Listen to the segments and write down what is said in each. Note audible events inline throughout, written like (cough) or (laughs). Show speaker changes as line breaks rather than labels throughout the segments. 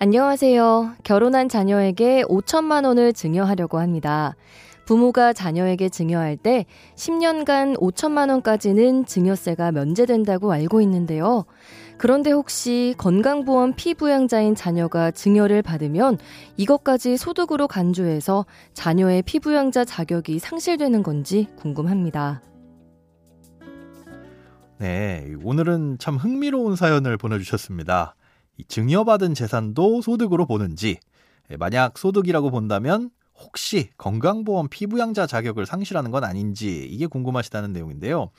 안녕하세요. 결혼한 자녀에게 5천만 원을 증여하려고 합니다. 부모가 자녀에게 증여할 때 10년간 5천만 원까지는 증여세가 면제된다고 알고 있는데요. 그런데 혹시 건강보험 피부양자인 자녀가 증여를 받으면 이것까지 소득으로 간주해서 자녀의 피부양자 자격이 상실되는 건지 궁금합니다.
네, 오늘은 참 흥미로운 사연을 보내주셨습니다. 증여받은 재산도 소득으로 보는지, 예, 만약 소득이라고 본다면 혹시 건강보험 피부양자 자격을 상실하는 건 아닌지 이게 궁금하시다는 내용인데요.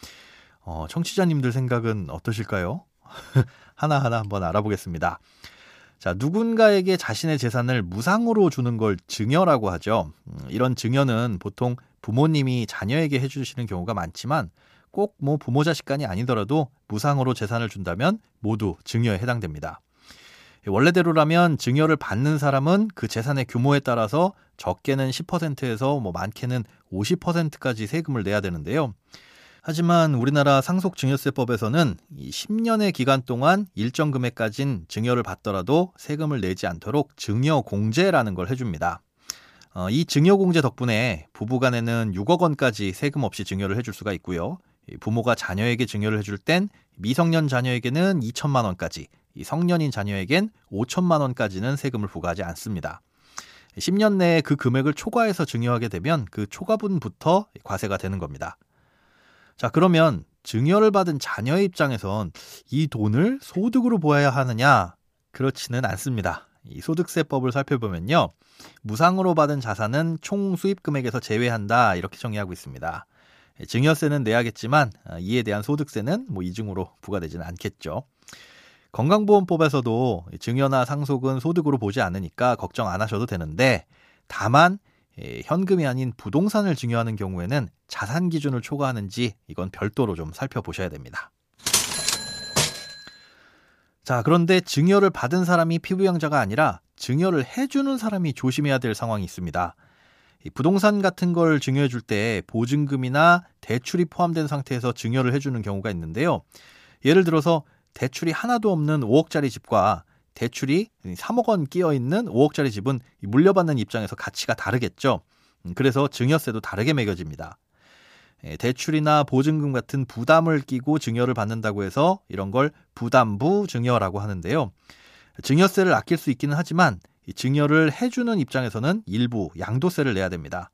어, 청취자님들 생각은 어떠실까요? (laughs) 하나하나 한번 알아보겠습니다. 자, 누군가에게 자신의 재산을 무상으로 주는 걸 증여라고 하죠. 음, 이런 증여는 보통 부모님이 자녀에게 해주시는 경우가 많지만 꼭 뭐 부모 자식 간이 아니더라도 무상으로 재산을 준다면 모두 증여에 해당됩니다. 원래대로라면 증여를 받는 사람은 그 재산의 규모에 따라서 적게는 10%에서 뭐 많게는 50%까지 세금을 내야 되는데요. 하지만 우리나라 상속증여세법에서는 이 10년의 기간 동안 일정 금액까진 증여를 받더라도 세금을 내지 않도록 증여공제라는 걸 해줍니다. 어, 이 증여공제 덕분에 부부간에는 6억 원까지 세금 없이 증여를 해줄 수가 있고요. 부모가 자녀에게 증여를 해줄 땐 미성년 자녀에게는 2천만 원까지, 성년인 자녀에겐 5천만 원까지는 세금을 부과하지 않습니다. 10년 내에 그 금액을 초과해서 증여하게 되면 그 초과분부터 과세가 되는 겁니다. 자, 그러면 증여를 받은 자녀의 입장에선 이 돈을 소득으로 보아야 하느냐? 그렇지는 않습니다. 이 소득세법을 살펴보면요. 무상으로 받은 자산은 총 수입 금액에서 제외한다. 이렇게 정의하고 있습니다. 증여세는 내야겠지만 아, 이에 대한 소득세는 뭐 이중으로 부과되지는 않겠죠. 건강보험법에서도 증여나 상속은 소득으로 보지 않으니까 걱정 안 하셔도 되는데 다만 현금이 아닌 부동산을 증여하는 경우에는 자산 기준을 초과하는지 이건 별도로 좀 살펴보셔야 됩니다. 자, 그런데 증여를 받은 사람이 피부양자가 아니라 증여를 해주는 사람이 조심해야 될 상황이 있습니다. 부동산 같은 걸 증여해 줄 때 보증금이나 대출이 포함된 상태에서 증여를 해주는 경우가 있는데요. 예를 들어서 대출이 하나도 없는 5억짜리 집과 대출이 3억 원 끼어 있는 5억짜리 집은 물려받는 입장에서 가치가 다르겠죠. 음, 그래서 증여세도 다르게 매겨집니다. 예, 대출이나 보증금 같은 부담을 끼고 증여를 받는다고 해서 이런 걸 부담부 증여라고 하는데요. 증여세를 아낄 수 있기는 하지만 증여를 해주는 입장에서는 일부 양도세를 내야 됩니다.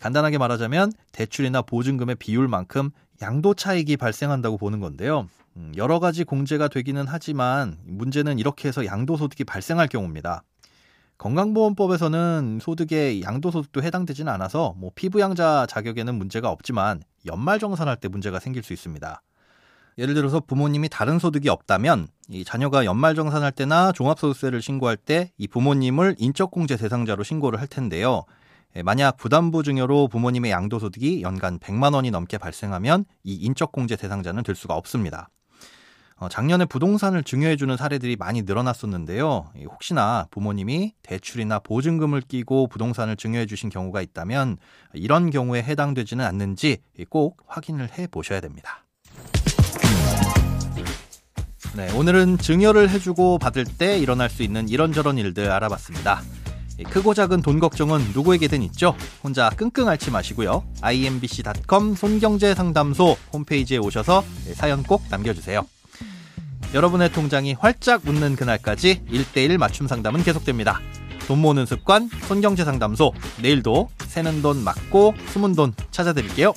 간단하게 말하자면 대출이나 보증금의 비율만큼 양도 차익이 발생한다고 보는 건데요. 음, 여러 가지 공제가 되기는 하지만 문제는 이렇게 해서 양도소득이 발생할 경우입니다. 건강보험법에서는 소득에 양도소득도 해당되지는 않아서 뭐 피부양자 자격에는 문제가 없지만 연말정산할 때 문제가 생길 수 있습니다. 예를 들어서 부모님이 다른 소득이 없다면 이 자녀가 연말정산할 때나 종합소득세를 신고할 때 이 부모님을 인적공제 대상자로 신고를 할 텐데요. 예, 만약 부담부 증여로 부모님의 양도소득이 연간 100만 원이 넘게 발생하면 이 인적공제 대상자는 될 수가 없습니다. 어, 작년에 부동산을 증여해주는 사례들이 많이 늘어났었는데요. 혹시나 부모님이 대출이나 보증금을 끼고 부동산을 증여해주신 경우가 있다면 이런 경우에 해당되지는 않는지 꼭 확인을 해 보셔야 됩니다. 네, 오늘은 증여를 해주고 받을 때 일어날 수 있는 이런저런 일들 알아봤습니다. 크고 작은 돈 걱정은 누구에게든 있죠. 혼자 끙끙 앓지 마시고요. imbc.com 손경제 상담소 홈페이지에 오셔서 사연 꼭 남겨주세요. 여러분의 통장이 활짝 웃는 그날까지 1대1 맞춤 상담은 계속됩니다. 돈 모으는 습관 손경제 상담소 내일도 새는 돈 맞고 숨은 돈 찾아드릴게요.